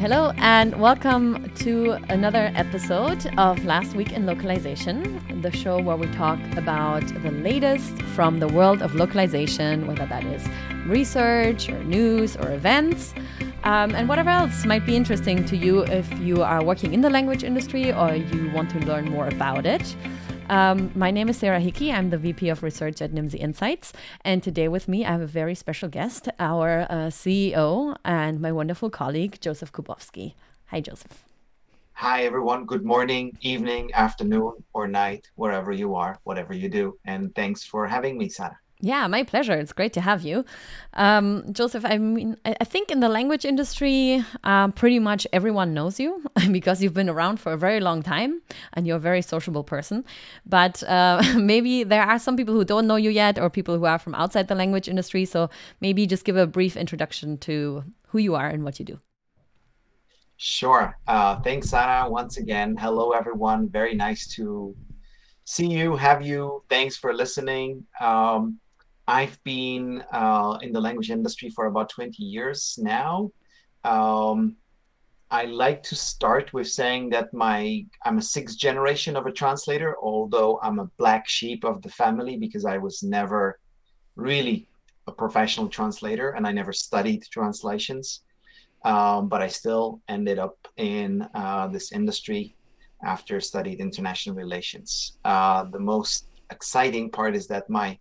Hello, and welcome to another episode of Last Week in Localization, the show where we talk about the latest from the world of localization, whether that is research or news or events, um, and whatever else might be interesting to you if you are working in the language industry or you want to learn more about it. Um, my name is Sarah Hickey. I'm the VP of Research at Nimdzi Insights. And today with me, I have a very special guest, our uh, CEO and my wonderful colleague, Josef Kubovsky. Hi, Josef. Hi, everyone. Good morning, evening, afternoon, or night, wherever you are, whatever you do. And thanks for having me, Sarah. Yeah, my pleasure. It's great to have you. Um, Josef, I mean, I think in the language industry, uh, pretty much everyone knows you because you've been around for a very long time and you're a very sociable person. But uh, maybe there are some people who don't know you yet or people who are from outside the language industry. So maybe just give a brief introduction to who you are and what you do. Sure. Uh, thanks, Sarah. Once again, hello, everyone. Very nice to see you, have you. Thanks for listening. Um, I've been uh, in the language industry for about 20 years now. Um, I like to start with saying that my I'm a sixth generation of a translator, although I'm a black sheep of the family because I was never really a professional translator and I never studied translations. Um, but I still ended up in uh, this industry after studied international relations. Uh, the most exciting part is that my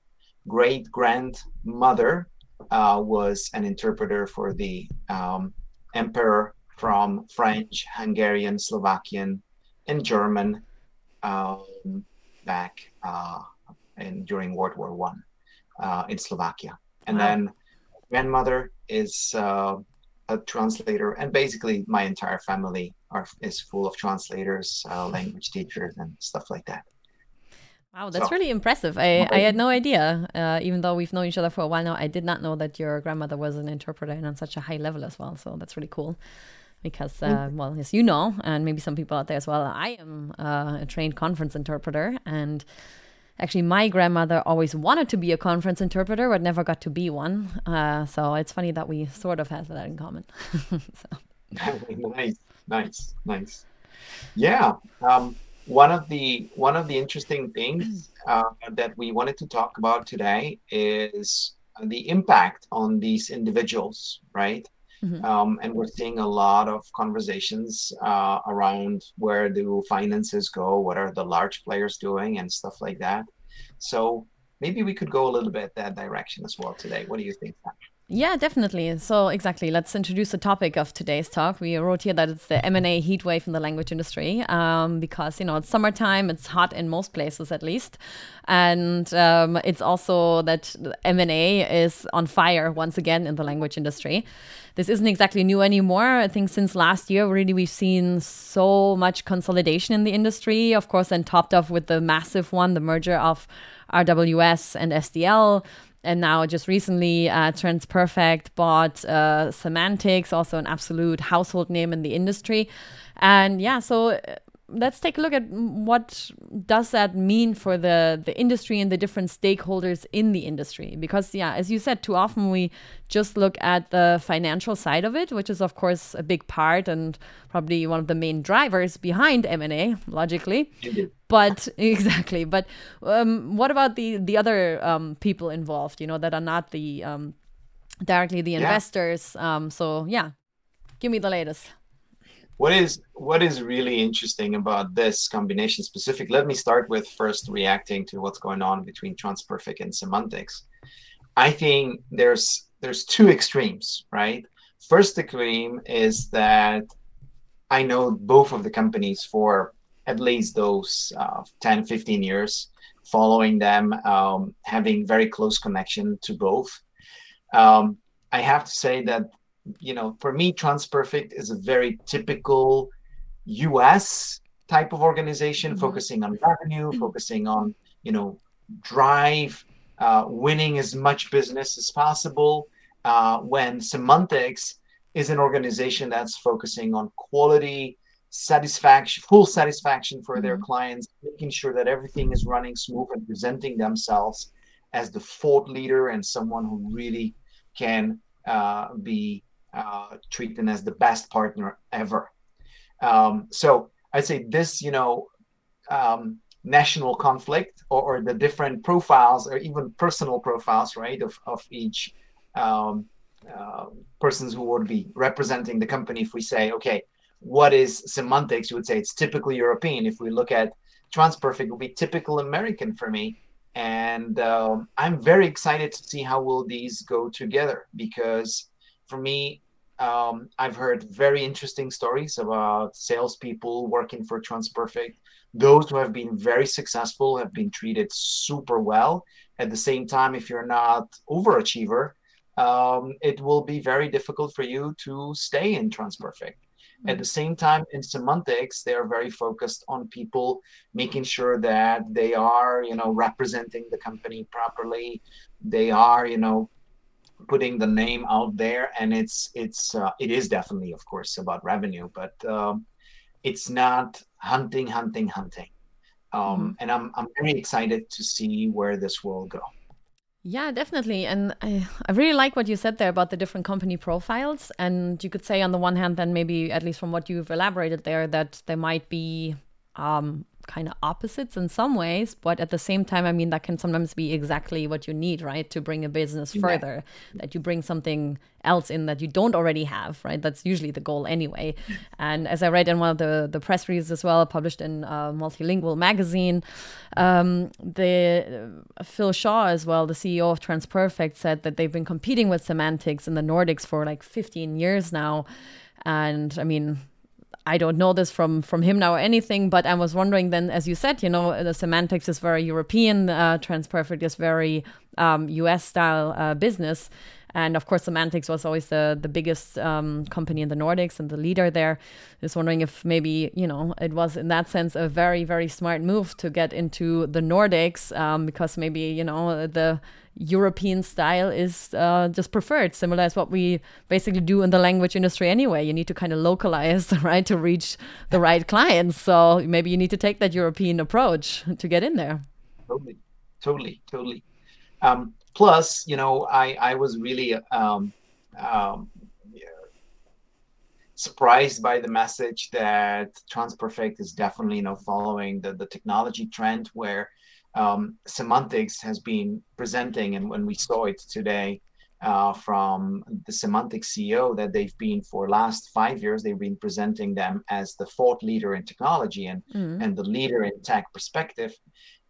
great grandmother uh, was an interpreter for the um, emperor from French, Hungarian, Slovakian, and German um, back uh, in during World War One uh, in Slovakia. And wow. then grandmother is uh, a translator, and basically my entire family are is full of translators, uh, language teachers, and stuff like that. Wow, that's so, really impressive. I, I had no idea. Uh, even though we've known each other for a while now, I did not know that your grandmother was an interpreter and on such a high level as well. So that's really cool. Because, uh, well, as you know, and maybe some people out there as well, I am uh, a trained conference interpreter. And actually, my grandmother always wanted to be a conference interpreter, but never got to be one. Uh, so it's funny that we sort of have that in common. so. nice, nice, nice. Yeah. Um, one of the one of the interesting things uh, that we wanted to talk about today is the impact on these individuals, right? Mm-hmm. Um, and we're seeing a lot of conversations uh, around where do finances go, what are the large players doing, and stuff like that. So maybe we could go a little bit that direction as well today. What do you think? Yeah, definitely. So exactly, let's introduce the topic of today's talk. We wrote here that it's the M&A heat wave in the language industry um, because you know it's summertime, it's hot in most places at least, and um, it's also that M&A is on fire once again in the language industry. This isn't exactly new anymore. I think since last year, really, we've seen so much consolidation in the industry. Of course, then topped off with the massive one, the merger of RWS and SDL and now just recently uh, TransPerfect bought uh, Semantix, also an absolute household name in the industry. And yeah, so uh, let's take a look at what does that mean for the the industry and the different stakeholders in the industry. Because yeah as you said too often we just look at the financial side of it which is of course a big part and probably one of the main drivers behind m&a logically. But exactly. But um, what about the the other um, people involved you know that are not the um, directly the investors? Yeah. Um, so yeah give me the latest what is what is really interesting about this combination specific let me start with first reacting to what's going on between TransPerfect and Semantix i think there's there's two extremes right? First extreme is that i know both of the companies for at least those uh, 10 15 years following them um, having very close connection to both. Um, i have to say that you know, for me, TransPerfect is a very typical US type of organization, mm-hmm. focusing on revenue, focusing on, you know, drive, uh, winning as much business as possible. Uh, when Semantix is an organization that's focusing on quality, satisfaction, full satisfaction for mm-hmm. their clients, making sure that everything is running smooth and presenting themselves as the thought leader and someone who really can uh, be uh, treat them as the best partner ever. Um, so I'd say this, you know, um, national conflict or, or, the different profiles or even personal profiles, right, of, of each um, uh, persons who would be representing the company. If we say, okay, what is Semantix? You would say it's typically European. If we look at TransPerfect, will be typical American for me. And um, I'm very excited to see how will these go together because for me, um, I've heard very interesting stories about salespeople working for TransPerfect. Those who have been very successful have been treated super well. At the same time, if you're not overachiever, um, it will be very difficult for you to stay in TransPerfect. Mm-hmm. At the same time, in Semantix, they are very focused on people making sure that they are, you know, representing the company properly. They are, you know, putting the name out there and it's it's uh, it is definitely of course about revenue but um, it's not hunting hunting hunting um, mm-hmm. and I'm, I'm very excited to see where this will go yeah, definitely. And I, I really like what you said there about the different company profiles. And you could say, on the one hand, then maybe, at least from what you've elaborated there, that there might be um, kind of opposites in some ways, but at the same time, I mean, that can sometimes be exactly what you need, right? To bring a business yeah. further, that you bring something else in that you don't already have, right? That's usually the goal anyway. And as I read in one of the, the press releases as well, published in a Multilingual magazine, um, the uh, Phil Shawe as well, the CEO of TransPerfect, said that they've been competing with Semantix in the Nordics for like 15 years now. And I mean, I don't know this from from him now or anything, but I was wondering then, as you said, you know, the Semantix is very European, uh, TransPerfect is very um, US style uh, business. And of course, Semantix was always the, the biggest um, company in the Nordics and the leader there. Just wondering if maybe, you know, it was in that sense a very, very smart move to get into the Nordics um, because maybe, you know, the European style is uh, just preferred, similar as what we basically do in the language industry anyway. You need to kind of localize, right, to reach the right clients. So maybe you need to take that European approach to get in there. Totally, totally, totally. Um, plus, you know, I I was really um, um, surprised by the message that TransPerfect is definitely, you know, following the the technology trend where um, Semantix has been presenting, and when we saw it today uh, from the semantic CEO, that they've been for last five years, they've been presenting them as the thought leader in technology and mm-hmm. and the leader in tech perspective,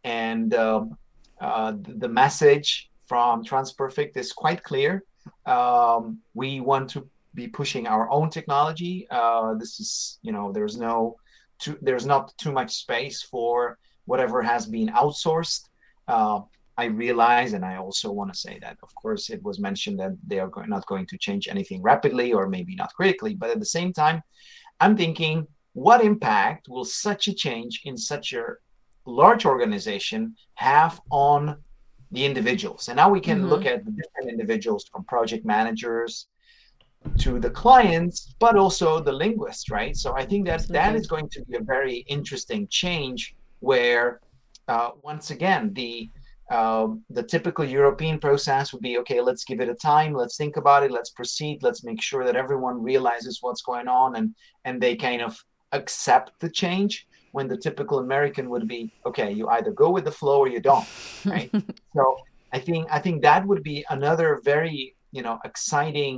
and um, uh, the message from TransPerfect is quite clear. Um, we want to be pushing our own technology. Uh, this is, you know, there's no, too, there's not too much space for whatever has been outsourced. Uh, I realize, and I also want to say that, of course, it was mentioned that they are not going to change anything rapidly or maybe not critically. But at the same time, I'm thinking, what impact will such a change in such a large organization have on the individuals? And now we can mm-hmm. look at the different individuals from project managers to the clients, but also the linguists, right? So I think that Absolutely. that is going to be a very interesting change where uh, once again the uh, the typical European process would be okay, let's give it a time, let's think about it, let's proceed, let's make sure that everyone realizes what's going on and and they kind of accept the change. When the typical American would be okay, you either go with the flow or you don't, right? so I think I think that would be another very you know exciting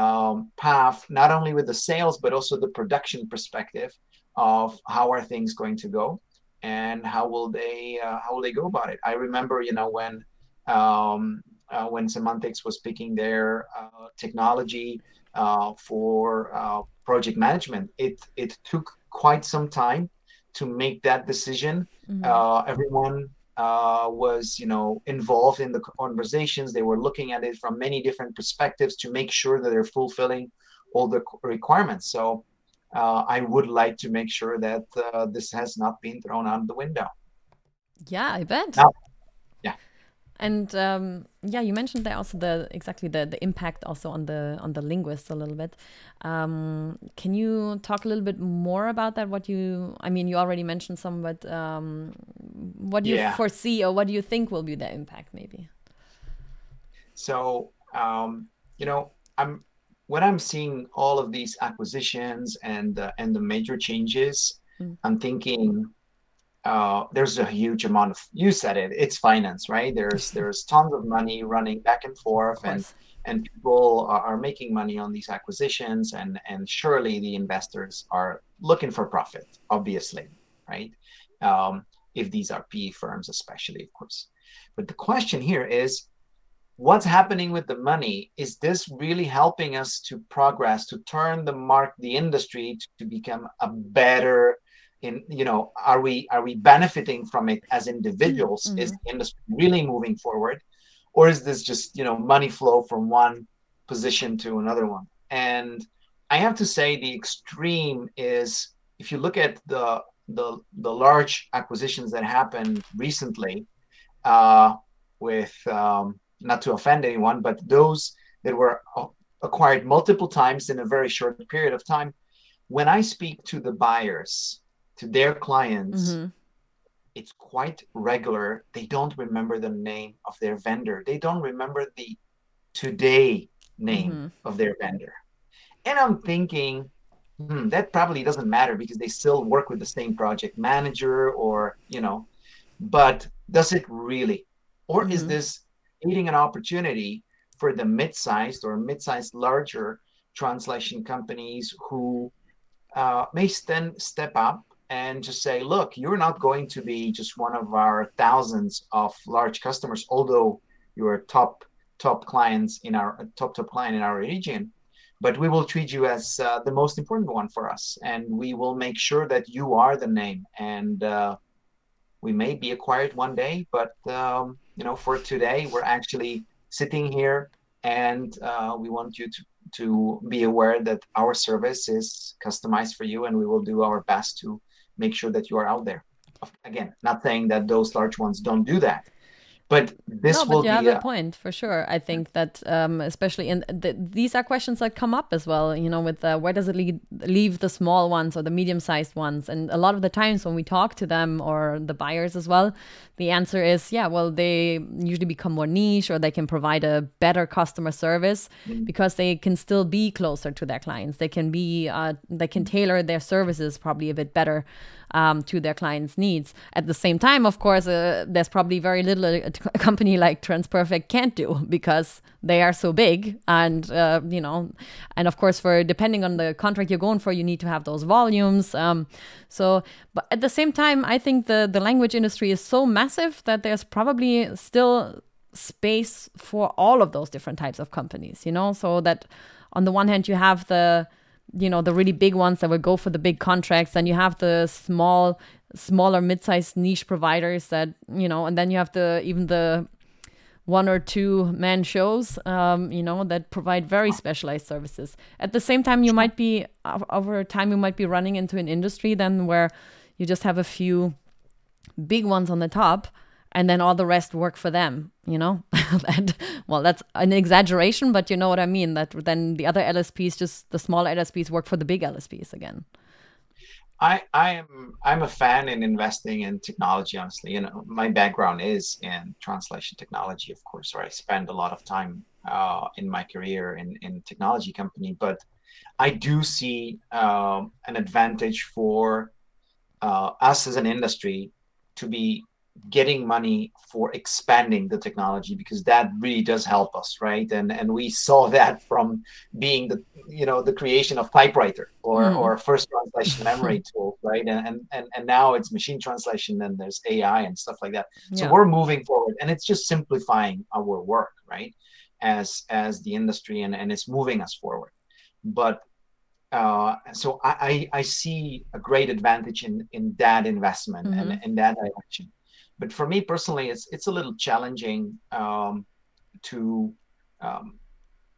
um, path, not only with the sales but also the production perspective of how are things going to go and how will they uh, how will they go about it? I remember, you know, when um, uh, when Semantix was picking their uh, technology uh, for uh, project management, it it took quite some time to make that decision. Mm-hmm. Uh, everyone was, you know, involved in the conversations. They were looking at it from many different perspectives to make sure that they're fulfilling all the requirements. So uh, I would like to make sure that uh, this has not been thrown out the window. Yeah, I bet. Now. And um, yeah, you mentioned there also the exactly the, the impact also on the on the linguists a little bit. Um, can you talk a little bit more about that? What you, I mean, you already mentioned some, but um, what do yeah. you foresee or what do you think will be the impact, maybe? So, um, you know, I'm when I'm seeing all of these acquisitions and uh, and the major changes, mm. I'm thinking uh, there's a huge amount of you said it it's finance right? There's there's tons of money running back and forth and and people are, are, making money on these acquisitions and and surely the investors are looking for profit obviously right? Um, if these are PE firms especially of course. But the question here is what's happening with the money? Is this really helping us to progress to turn the mark the industry to, to become a better in you know are we are we benefiting from it as individuals? Mm-hmm. is the industry really moving forward? Or is this just you know money flow from one position to another one? And i have to say the extreme is if you look at the the, the large acquisitions that happened recently uh, with um, not to offend anyone but those that were acquired multiple times in a very short period of time when i speak to the buyers to their clients, mm-hmm. it's quite regular. They don't remember the name of their vendor. They don't remember the today name mm-hmm. of their vendor. And I'm thinking, hmm, that probably doesn't matter because they still work with the same project manager or, you know, but does it really? Or mm-hmm. is this creating an opportunity for the mid-sized or mid-sized larger translation companies who uh, may then step up and just say, look, you're not going to be just one of our thousands of large customers, although you're top top clients in our top top client in our region, but we will treat you as uh, the most important one for us, and we will make sure that you are the name. And uh, we may be acquired one day, but um, you know, for today, we're actually sitting here, and uh, we want you to to be aware that our service is customized for you, and we will do our best to make sure that you are out there. Again, not saying that those large ones don't do that, but this no, will but you be have a, a point for sure. I think that um, especially in the, these are questions that come up as well. You know, with uh, where does it lead, leave the small ones or the medium-sized ones? And a lot of the times when we talk to them or the buyers as well, the answer is yeah. Well, they usually become more niche or they can provide a better customer service mm-hmm. because they can still be closer to their clients. They can be uh, they can tailor their services probably a bit better um, to their clients' needs. At the same time, of course, uh, there's probably very little a, a, company like TransPerfect can't do because they are so big, and uh, you know, and of course, for depending on the contract you're going for, you need to have those volumes. Um, so, but at the same time, I think the the language industry is so massive that there's probably still space for all of those different types of companies. You know, so that on the one hand you have the you know the really big ones that would go for the big contracts and you have the small smaller mid-sized niche providers that you know and then you have the even the one or two man shows um, you know that provide very specialized services. At the same time you might be over time you might be running into an industry then where you just have a few big ones on the top and then all the rest work for them you know? And well that's an exaggeration but you know what i mean that then the other lsps just the smaller lsps work for the big lsps again. I i am i'm a fan in investing in technology honestly. You know my background is in translation technology of course where i spend a lot of time uh, in my career in in technology company but i do see um, an advantage for uh, us as an industry to be getting money for expanding the technology because that really does help us right and and we saw that from being the you know the creation of typewriter or mm. or first translation memory tool right and, and and now it's machine translation and there's ai and stuff like that so yeah. we're moving forward and it's just simplifying our work right as as the industry and and it's moving us forward but uh, so I, I, I see a great advantage in in that investment mm-hmm. and in that direction but for me personally, it's it's a little challenging um, to um,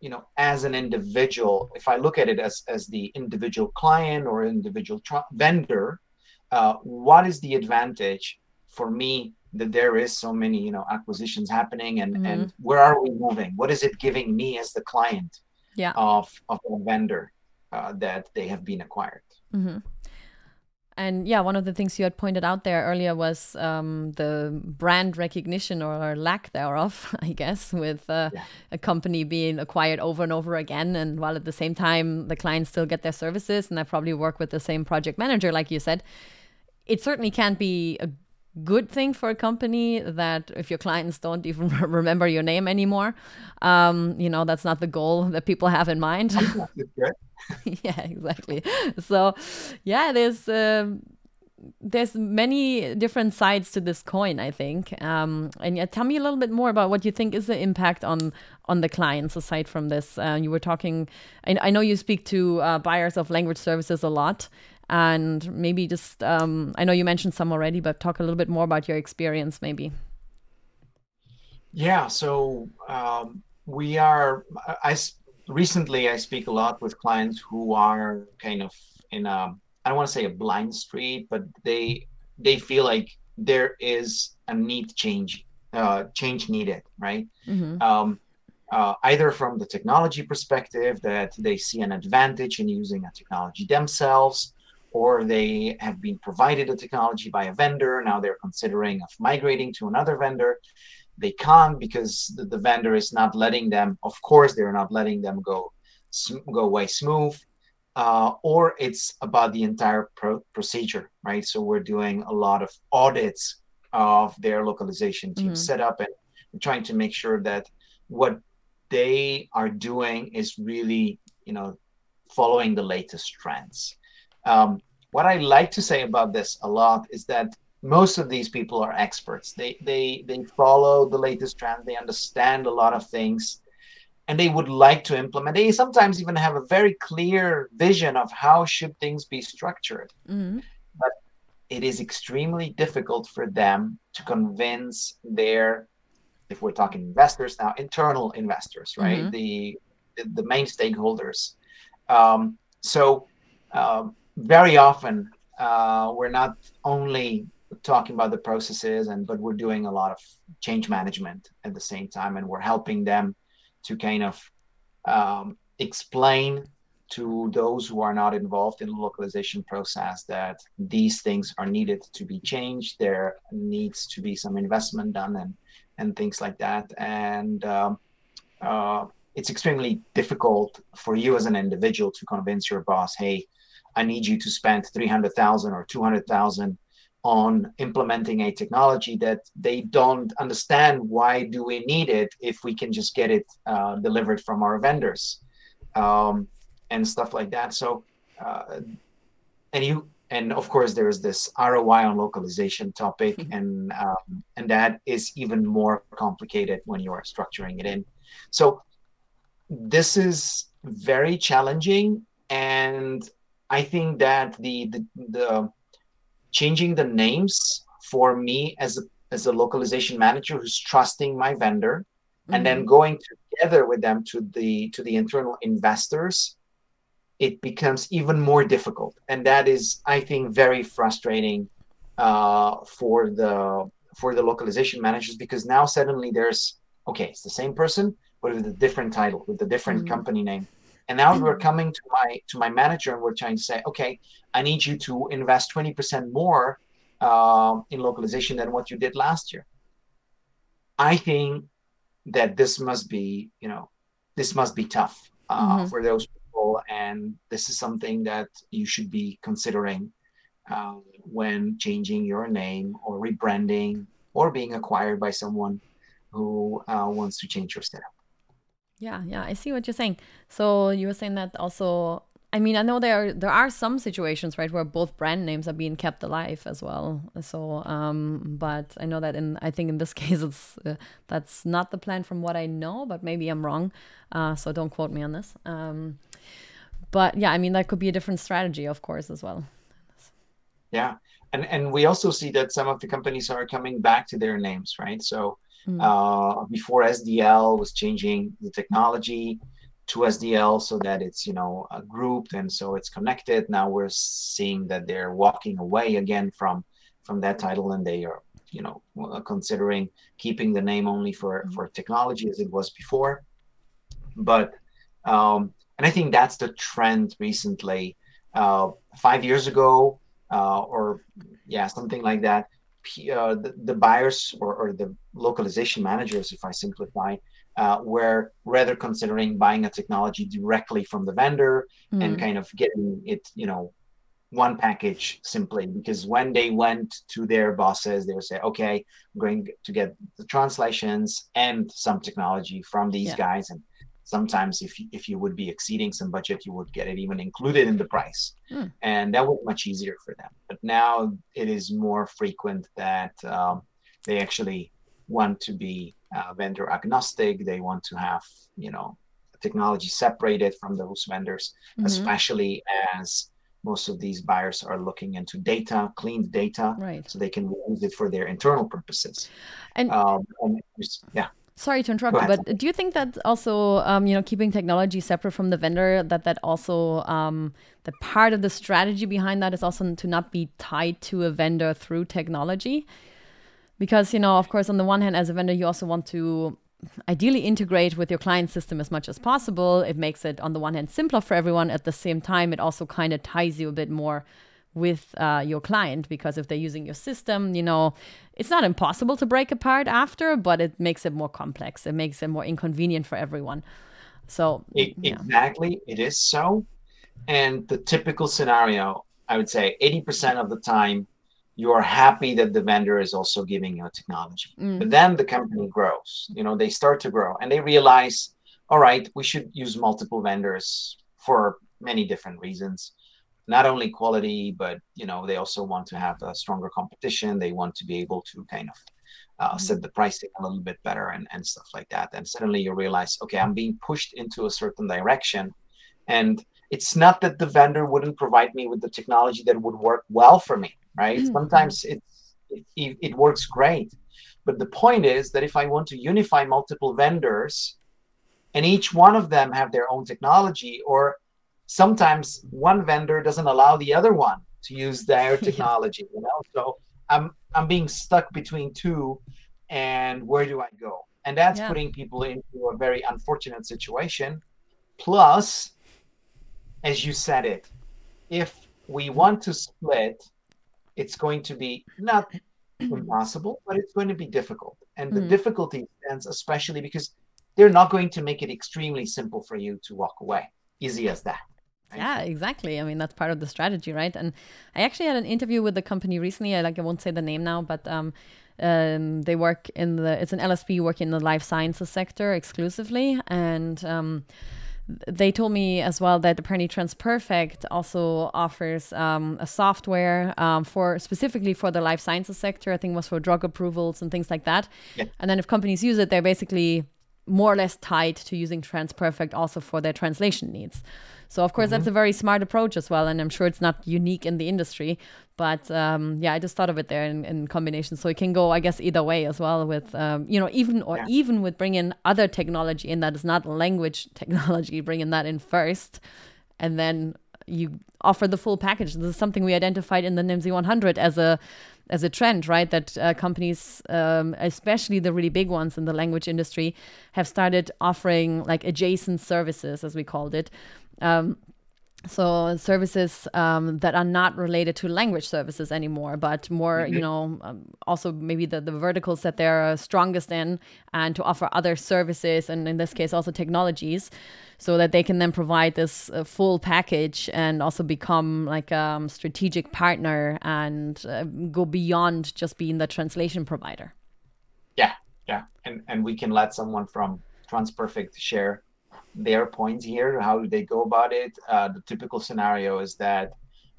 you know as an individual if i look at it as as the individual client or individual tr- vendor uh, what is the advantage for me that there is so many you know acquisitions happening and mm-hmm. and where are we moving what is it giving me as the client yeah. of of a vendor uh, that they have been acquired mm-hmm. And yeah, one of the things you had pointed out there earlier was um, the brand recognition or lack thereof, I guess, with uh, yeah. a company being acquired over and over again. And while at the same time, the clients still get their services and they probably work with the same project manager, like you said, it certainly can't be a good thing for a company that if your clients don't even remember your name anymore um, you know that's not the goal that people have in mind. Yeah exactly. So yeah there's uh, there's many different sides to this coin i think. Um, and yeah, tell me a little bit more about what you think is the impact on on the clients aside from this. Uh, you were talking I, I, know you speak to uh, buyers of language services a lot and maybe just um, i know you mentioned some already but talk a little bit more about your experience maybe yeah so um, we are i recently i speak a lot with clients who are kind of in a i don't want to say a blind street but they they feel like there is a need change uh, change needed right mm-hmm. um, uh, either from the technology perspective that they see an advantage in using a technology themselves or they have been provided a technology by a vendor. Now they're considering of migrating to another vendor. They can't because the, the vendor is not letting them. Of course, they're not letting them go go away smooth. Uh, or it's about the entire pro- procedure, right? So we're doing a lot of audits of their localization team mm-hmm. setup and trying to make sure that what they are doing is really, you know, following the latest trends. Um, what I like to say about this a lot is that most of these people are experts. They they they follow the latest trends. They understand a lot of things, and they would like to implement. They sometimes even have a very clear vision of how should things be structured. Mm-hmm. But it is extremely difficult for them to convince their, if we're talking investors now, internal investors, right? Mm-hmm. The, the, the main stakeholders. Um, so um, very often uh, we're not only talking about the processes and but we're doing a lot of change management at the same time and we're helping them to kind of um, explain to those who are not involved in the localization process that these things are needed to be changed there needs to be some investment done and and things like that. And um, uh, it's extremely difficult for you as an individual to convince your boss hey I need you to spend 300,000 or 200,000 on implementing a technology that they don't understand why do we need it if we can just get it uh, delivered from our vendors um, and stuff like that so uh, and you and of course there's this ROI on localization topic mm-hmm. and um, and that is even more complicated when you are structuring it in so this is very challenging and I think that the the, the changing the names for me as a as a localization manager who's trusting my vendor mm-hmm. and then mm-hmm. going together with them to the to the internal investors it becomes even more difficult and that is i think very frustrating uh, for the for the localization managers because now suddenly there's okay it's the same person but with a different title with a different mm-hmm. company name and now we're mm-hmm. coming to my to my manager and we're trying to say, okay, I need you to invest 20% more uh, in localization than what you did last year. I think that this must be, you know, this must be tough uh, mm-hmm. for those people, and this is something that you should be considering uh, when changing your name or rebranding or being acquired by someone who uh, wants to change your setup. Yeah, yeah, I see what you're saying. So you were saying that also. I mean, I know there are, there are some situations right where both brand names are being kept alive as well. So, um, but I know that in I think in this case it's uh, that's not the plan from what I know, but maybe I'm wrong. Uh, so don't quote me on this. Um, but yeah, I mean that could be a different strategy, of course, as well. Yeah, and and we also see that some of the companies are coming back to their names, right? So Mm. Uh, before SDL was changing the technology to SDL so that it's you know uh, grouped and so it's connected. Now we're seeing that they're walking away again from from that title and they are you know uh, considering keeping the name only for mm. for technology as it was before. But um, and I think that's the trend recently. Uh, five years ago, uh, or yeah, something like that. Uh, the, the, buyers or, or, the localization managers, if I simplify, uh, were rather considering buying a technology directly from the vendor mm. and kind of getting it, you know, one package simply because when they went to their bosses, they would say, okay, I'm going to get the translations and some technology from these yeah. guys. And sometimes if you, if you would be exceeding some budget, you would get it even included in the price. Mm. And that was much easier for them. But now it is more frequent that um, they actually want to be uh, vendor agnostic. They want to have, you know, technology separated from those vendors, mm-hmm. especially as most of these buyers are looking into data, cleaned data, right. so they can use it for their internal purposes. And, um, and yeah. Sorry to interrupt you, but do you think that also, um, you know, keeping technology separate from the vendor, that that also um, the part of the strategy behind that is also to not be tied to a vendor through technology? Because you know, of course, on the one hand, as a vendor, you also want to ideally integrate with your client system as much as possible. It makes it, on the one hand, simpler for everyone. At the same time, it also kind of ties you a bit more with uh, your client because if they're using your system, you know, it's not impossible to break apart after, but it makes it more complex. It makes it more inconvenient for everyone. So, it, yeah. exactly, it is so. And the typical scenario, I would say 80% of the time, you are happy that the vendor is also giving you a technology. Mm. But then the company grows, you know, they start to grow and they realize, all right, we should use multiple vendors for many different reasons. Not only quality, but you know, they also want to have a stronger competition. They want to be able to kind of uh, mm. set the pricing a little bit better and, and stuff like that. And suddenly you realize, okay, I'm being pushed into a certain direction. And it's not that the vendor wouldn't provide me with the technology that would work well for me right? Mm-hmm. Sometimes it, it, it works great. But the point is that if I want to unify multiple vendors and each one of them have their own technology, or sometimes one vendor doesn't allow the other one to use their technology, you know, so I'm I'm being stuck between two, and where do I go? And that's yeah. putting people into a very unfortunate situation. Plus, as you said it, if we want to split it's going to be not impossible, but it's going to be difficult. And the mm. difficulty stands especially because they're not going to make it extremely simple for you to walk away. Easy as that. Yeah, exactly. I mean, that's part of the strategy, right? And I actually had an interview with the company recently. I like I won't say the name now, but um, um, they work in the it's an LSP working in the life sciences sector exclusively, and um, they told me as well that apparently TransPerfect also offers um, a software um, for specifically for the life sciences sector. I think it was for drug approvals and things like that. Yeah. And then if companies use it, they're basically more or less tied to using TransPerfect also for their translation needs. So of course mm-hmm. that's a very smart approach as well, and I'm sure it's not unique in the industry. But um, yeah, I just thought of it there in, in, combination. So it can go, I guess, either way as well. With um, you know, even or yeah. even with bringing other technology in that is not language technology, bringing that in first, and then you offer the full package. This is something we identified in the Nimdzi 100 as a as a trend, right? That uh, companies, um, especially the really big ones in the language industry, have started offering like adjacent services, as we called it. Um, so services um, that are not related to language services anymore but more mm-hmm. you know um, also maybe the, the verticals that they're strongest in and to offer other services and in this case also technologies so that they can then provide this uh, full package and also become like a um, strategic partner and uh, go beyond just being the translation provider yeah yeah and and we can let someone from transperfect share their points here. How do they go about it? Uh, the typical scenario is that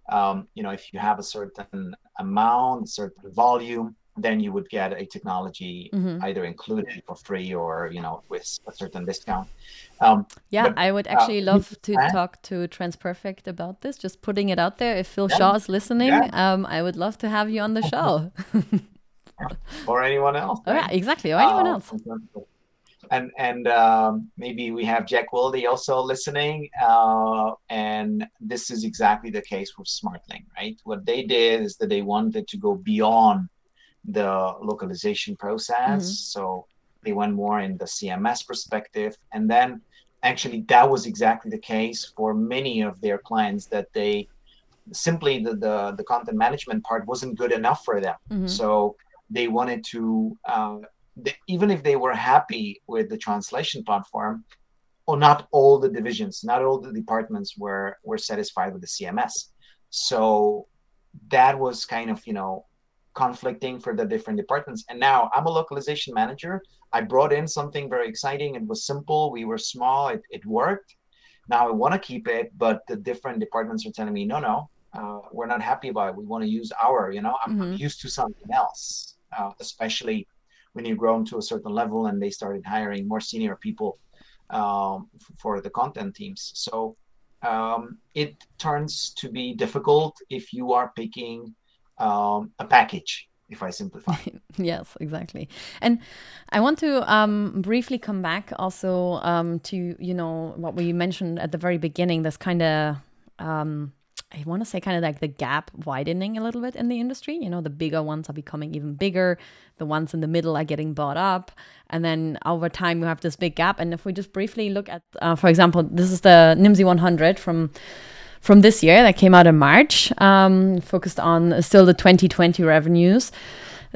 um, you know if you have a certain amount, certain volume, then you would get a technology mm-hmm. either included for free or you know with a certain discount. Um, yeah, but, I would uh, actually uh, love to talk to TransPerfect about this. Just putting it out there. If Phil yeah, Shawe is listening, yeah. um, I would love to have you on the show. or anyone else. Oh, yeah, exactly. Or anyone uh, else and and um, maybe we have Jack Welde also listening. Uh, and this is exactly the case with Smartling, right? What they did is that they wanted to go beyond the localization process. Mm-hmm. So they went more in the CMS perspective, and then actually that was exactly the case for many of their clients that they simply the, the, the content management part wasn't good enough for them. Mm-hmm. So they wanted to, uh, they, even if they were happy with the translation platform, or not all the divisions, not all the departments were were satisfied with the CMS. So that was kind of you know conflicting for the different departments. And now I'm a localization manager. I brought in something very exciting. It was simple. We were small. It, it worked. Now I want to keep it, but the different departments are telling me, no, no, uh, we're not happy about it. We want to use our, you know, I'm, mm-hmm. used to something else, uh, especially when you grow to a certain level and they started hiring more senior people um, for the content teams. So um, it turns to be difficult if you are picking um, a package if I simplify. yes, exactly. And I want to um, briefly come back also um, to you know what we mentioned at the very beginning. This kind of um, I want to say kind of like the gap widening a little bit in the industry. You know, the bigger ones are becoming even bigger. The ones in the middle are getting bought up, and then over time you have this big gap. And if we just briefly look at, uh, for example, this is the Nimdzi 100 from from this year that came out in March, um, focused on still the 2020 revenues.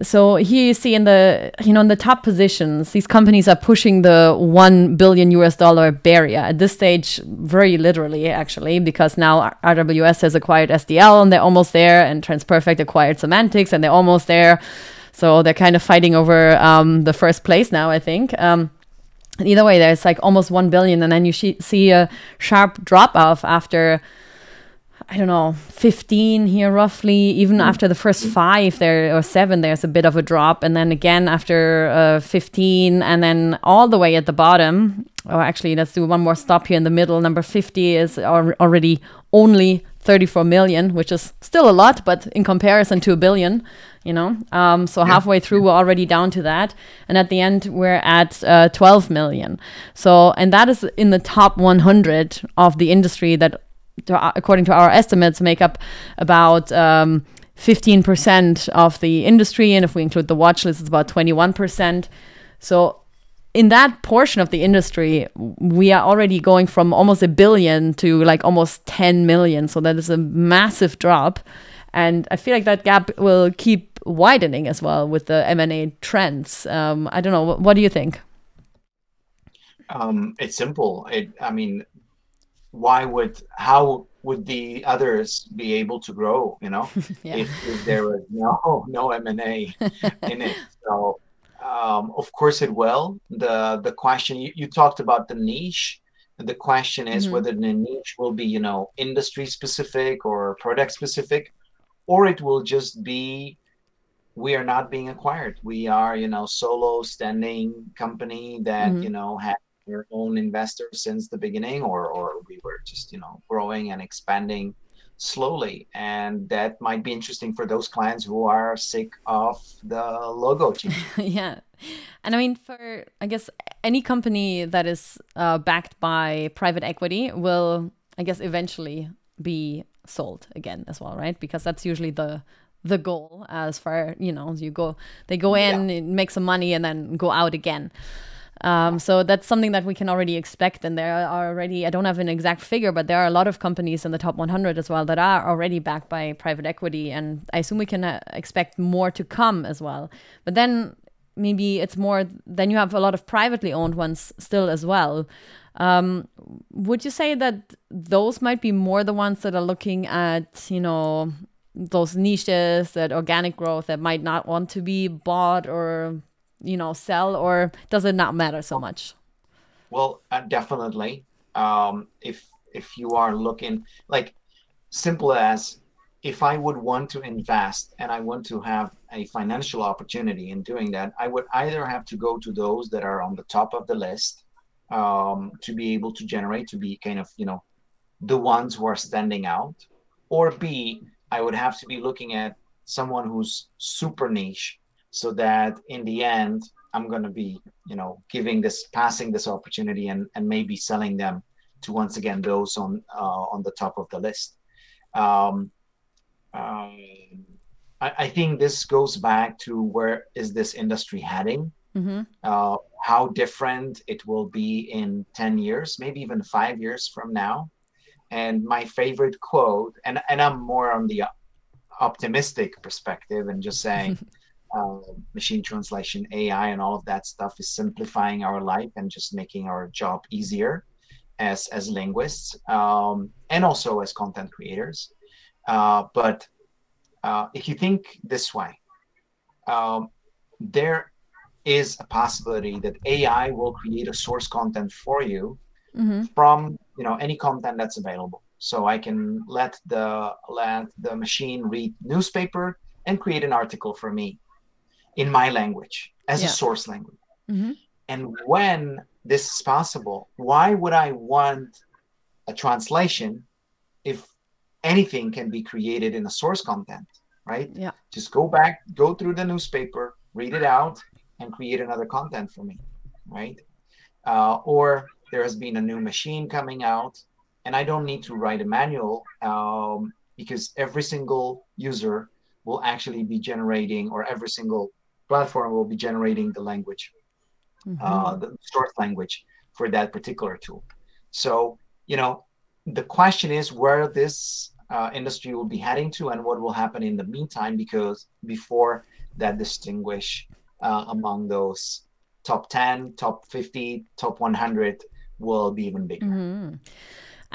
So here you see in the you know in the top positions, these companies are pushing the one billion US dollar barrier at this stage, very literally actually, because now RWS has acquired SDL and they're almost there, and TransPerfect acquired Semantix and they're almost there. So they're kind of fighting over um, the first place now, I think. Um, either way, there's like almost one billion, and then you see a sharp drop off after I don't know, 15 here roughly. Even mm. after the first five there or seven, there's a bit of a drop. And then again after uh, 15, and then all the way at the bottom. Oh, actually, let's do one more stop here in the middle. Number 50 is already only 34 million, which is still a lot, but in comparison to a billion, you know. Um, so yeah. halfway through, we're already down to that. And at the end, we're at uh, 12 million. So, and that is in the top 100 of the industry that to, according to our estimates, make up about um, 15% of the industry. And if we include the watch list, it's about 21%. So in that portion of the industry, we are already going from almost a billion to like almost 10 million. So that is a massive drop. And I feel like that gap will keep widening as well with the M&A trends. Um, I don't know. What, what do you think? Um, it's simple. It, I mean, why would how would the others be able to grow you know yeah. if, if, there was no no m&a in it so um, of course it will the the question you, you talked about the niche the question is mm-hmm. whether the niche will be you know industry specific or product specific or it will just be we are not being acquired we are you know solo standing company that mm-hmm. you know has your own investors since the beginning or or we were just you know growing and expanding slowly. And that might be interesting for those clients who are sick of the logo change. Yeah. And i mean for i guess any company that is uh, backed by private equity will i guess eventually be sold again as well right? Because that's usually the the goal as far you know you go they go in yeah. make some money and then go out again um, so that's something that we can already expect. And there are already, I don't have an exact figure, but there are a lot of companies in the top 100 as well that are already backed by private equity. And I assume we can uh, expect more to come as well. But then maybe it's more, then you have a lot of privately owned ones still as well. Um, would you say that those might be more the ones that are looking at, you know, those niches, that organic growth that might not want to be bought or you know sell or does it not matter so much? Well uh, definitely. Um, if if you are looking like simple as if i would want to invest and i want to have a financial opportunity in doing that i would either have to go to those that are on the top of the list um, to be able to generate to be kind of you know the ones who are standing out or b i would have to be looking at someone who's super niche so that in the end i'm going to be you know giving this passing this opportunity and and maybe selling them to once again those on uh, on the top of the list. Um, um, I, I, think this goes back to where is this industry heading? Mm-hmm. uh, how different it will be in 10 years maybe even five years from now. And my favorite quote, and, and I'm more on the optimistic perspective and just saying uh, machine translation, AI, and all of that stuff is simplifying our life and just making our job easier as as linguists um, and also as content creators. Uh, but uh, if you think this way, um, there is a possibility that AI will create a source content for you mm-hmm. from you know any content that's available. So I can let the let the machine read newspaper and create an article for me in my language as yeah. a source language. Mm-hmm. And when this is possible, why would I want a translation if anything can be created in a source content, right? Yeah. Just go back, go through the newspaper, read it out, and create another content for me, right? Uh, or there has been a new machine coming out, and I don't need to write a manual um, because every single user will actually be generating, or every single platform will be generating the language, mm-hmm. uh, the source language for that particular tool. So, you know, the question is where this uh, industry will be heading to and what will happen in the meantime, because before that distinguish uh, among those top 10, top 50, top 100 will be even bigger. Mm-hmm.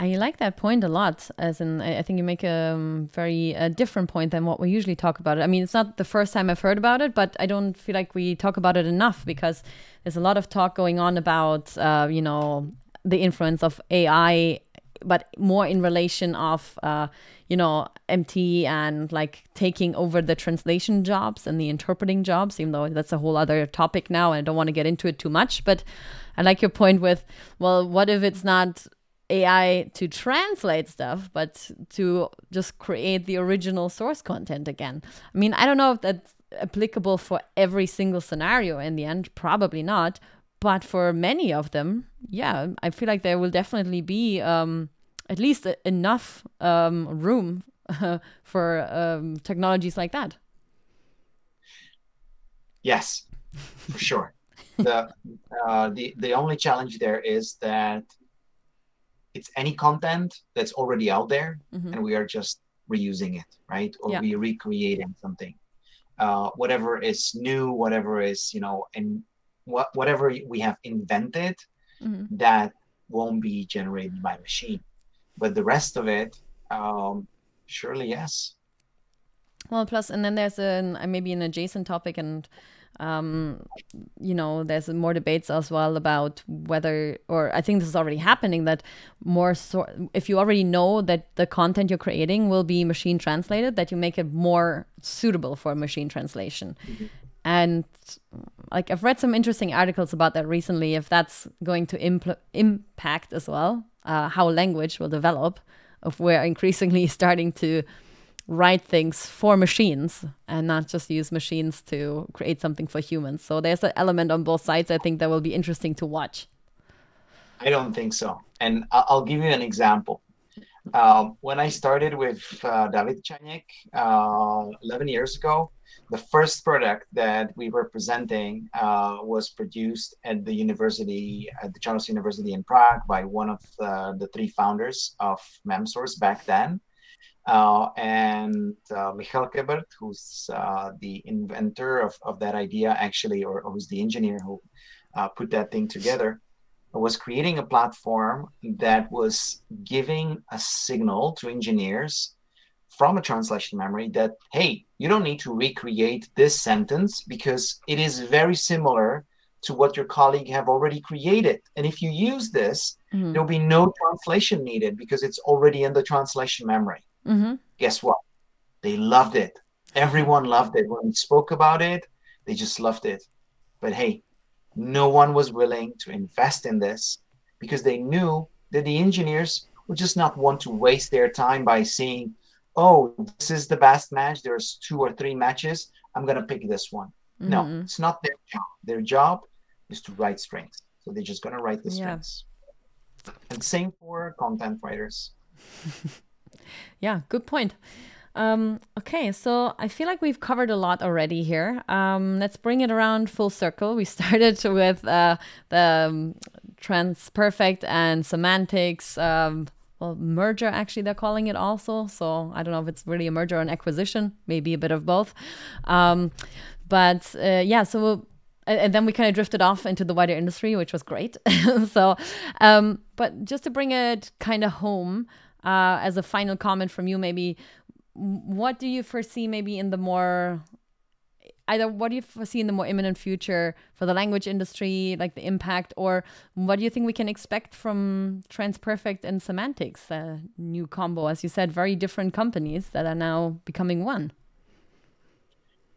I like that point a lot. As in, I think you make a um, very uh, different point than what we usually talk about it. I mean, it's not the first time I've heard about it, but I don't feel like we talk about it enough because there's a lot of talk going on about, uh, you know, the influence of AI, but more in relation of, uh, you know, MT and like taking over the translation jobs and the interpreting jobs, even though that's a whole other topic now, and I don't want to get into it too much. But I like your point with, well, what if it's not AI to translate stuff, but to just create the original source content again. I mean, I don't know if that's applicable for every single scenario in the end, probably not. But for many of them, yeah, I feel like there will definitely be um, at least enough um, room for um, technologies like that. Yes, for sure. the uh, the the only challenge there is that it's any content that's already out there mm-hmm. and we are just reusing it right or yeah. we recreating something uh, whatever is new whatever is you know and what whatever we have invented mm-hmm. that won't be generated by machine but the rest of it um, surely yes well plus and then there's an maybe an adjacent topic and um, you know, there's more debates as well about whether, or I think this is already happening, that more so, if you already know that the content you're creating will be machine translated, that you make it more suitable for machine translation. Mm-hmm. And like I've read some interesting articles about that recently. If that's going to impl- impact as well, uh, how language will develop, if we're increasingly starting to write things for machines and not just use machines to create something for humans. So there's an element on both sides I think that will be interesting to watch. I don't think so. And I'll give you an example. Um, when I started with uh, David Čaněk uh, 11 years ago, the first product that we were presenting uh, was produced at the university, at the Charles University in Prague by one of uh, the three founders of MemSource back then. Uh, and uh, Michal Kebert, who's uh, the inventor of, of that idea, actually, or, or who's the engineer who uh, put that thing together, was creating a platform that was giving a signal to engineers from a translation memory that, hey, you don't need to recreate this sentence because it is very similar to what your colleague have already created. And if you use this, mm-hmm. there'll be no translation needed because it's already in the translation memory. Mm-hmm. Guess what? They loved it. Everyone loved it. When we spoke about it, they just loved it. But hey, no one was willing to invest in this because they knew that the engineers would just not want to waste their time by seeing, oh, this is the best match. There's two or three matches. I'm going to pick this one. Mm-hmm. No, it's not their job. Their job is to write strings. So they're just going to write the strings. Yeah. And same for content writers. Yeah, good point. Um, okay, so I feel like we've covered a lot already here. Um, let's bring it around full circle. We started with uh, the um, TransPerfect and Semantix, um, well, merger, actually, they're calling it also. So I don't know if it's really a merger or an acquisition, maybe a bit of both. Um, but uh, yeah, so and then we kind of drifted off into the wider industry, which was great. so, um, but just to bring it kind of home uh, as a final comment from you, maybe what do you foresee maybe in the more either what do you foresee in the more imminent future for the language industry, like the impact, or what do you think we can expect from TransPerfect and Semantix, a new combo, as you said, very different companies that are now becoming one?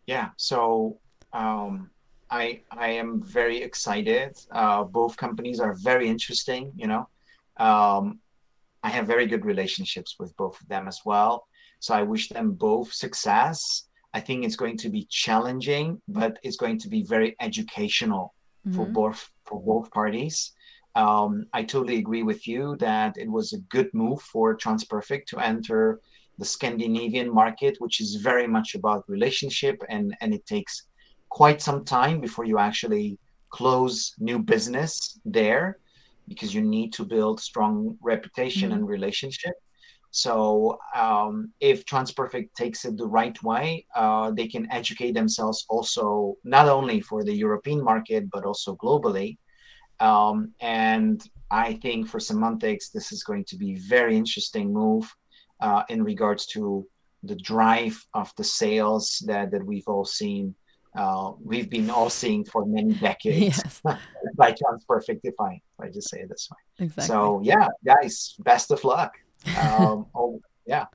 Yeah, so um, I I am very excited. Uh, both companies are very interesting. You know, um, I have very good relationships with both of them as well. So I wish them both success. I think it's going to be challenging, but it's going to be very educational mm-hmm. for both for both parties. Um, I totally agree with you that it was a good move for TransPerfect to enter the Scandinavian market, which is very much about relationship, and and it takes quite some time before you actually close new business there because you need to build strong reputation mm-hmm. and relationship so um, if TransPerfect takes it the right way, uh, they can educate themselves also not only for the European market but also globally. Um, and I think for Semantix, this is going to be very interesting move uh, in regards to the drive of the sales that that we've all seen. Uh, we've been all seeing for many decades yes. by TransPerfect, if I if I just say it this way. Exactly. So yeah, guys, best of luck um, oh, yeah.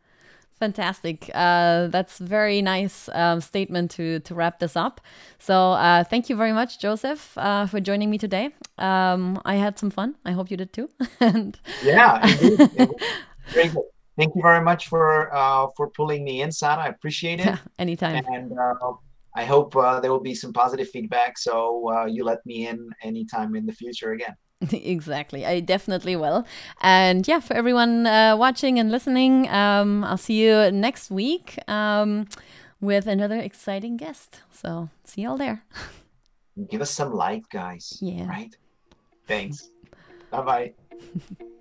Fantastic. Uh, that's very nice um, statement to to wrap this up. So uh, thank you very much, Josef, uh, for joining me today. Um, I had some fun. I hope you did too. and yeah, good. Thank you very much for uh, for pulling me in, Sana. I appreciate it. Yeah, anytime. And uh, I hope uh, there will be some positive feedback. So you let me in anytime in the future again. exactly. I definitely will. And yeah, for everyone uh, watching and listening, um, I'll see you next week um, with another exciting guest. So see you all there. Give us some light, guys. Yeah. Right? Thanks. bye bye.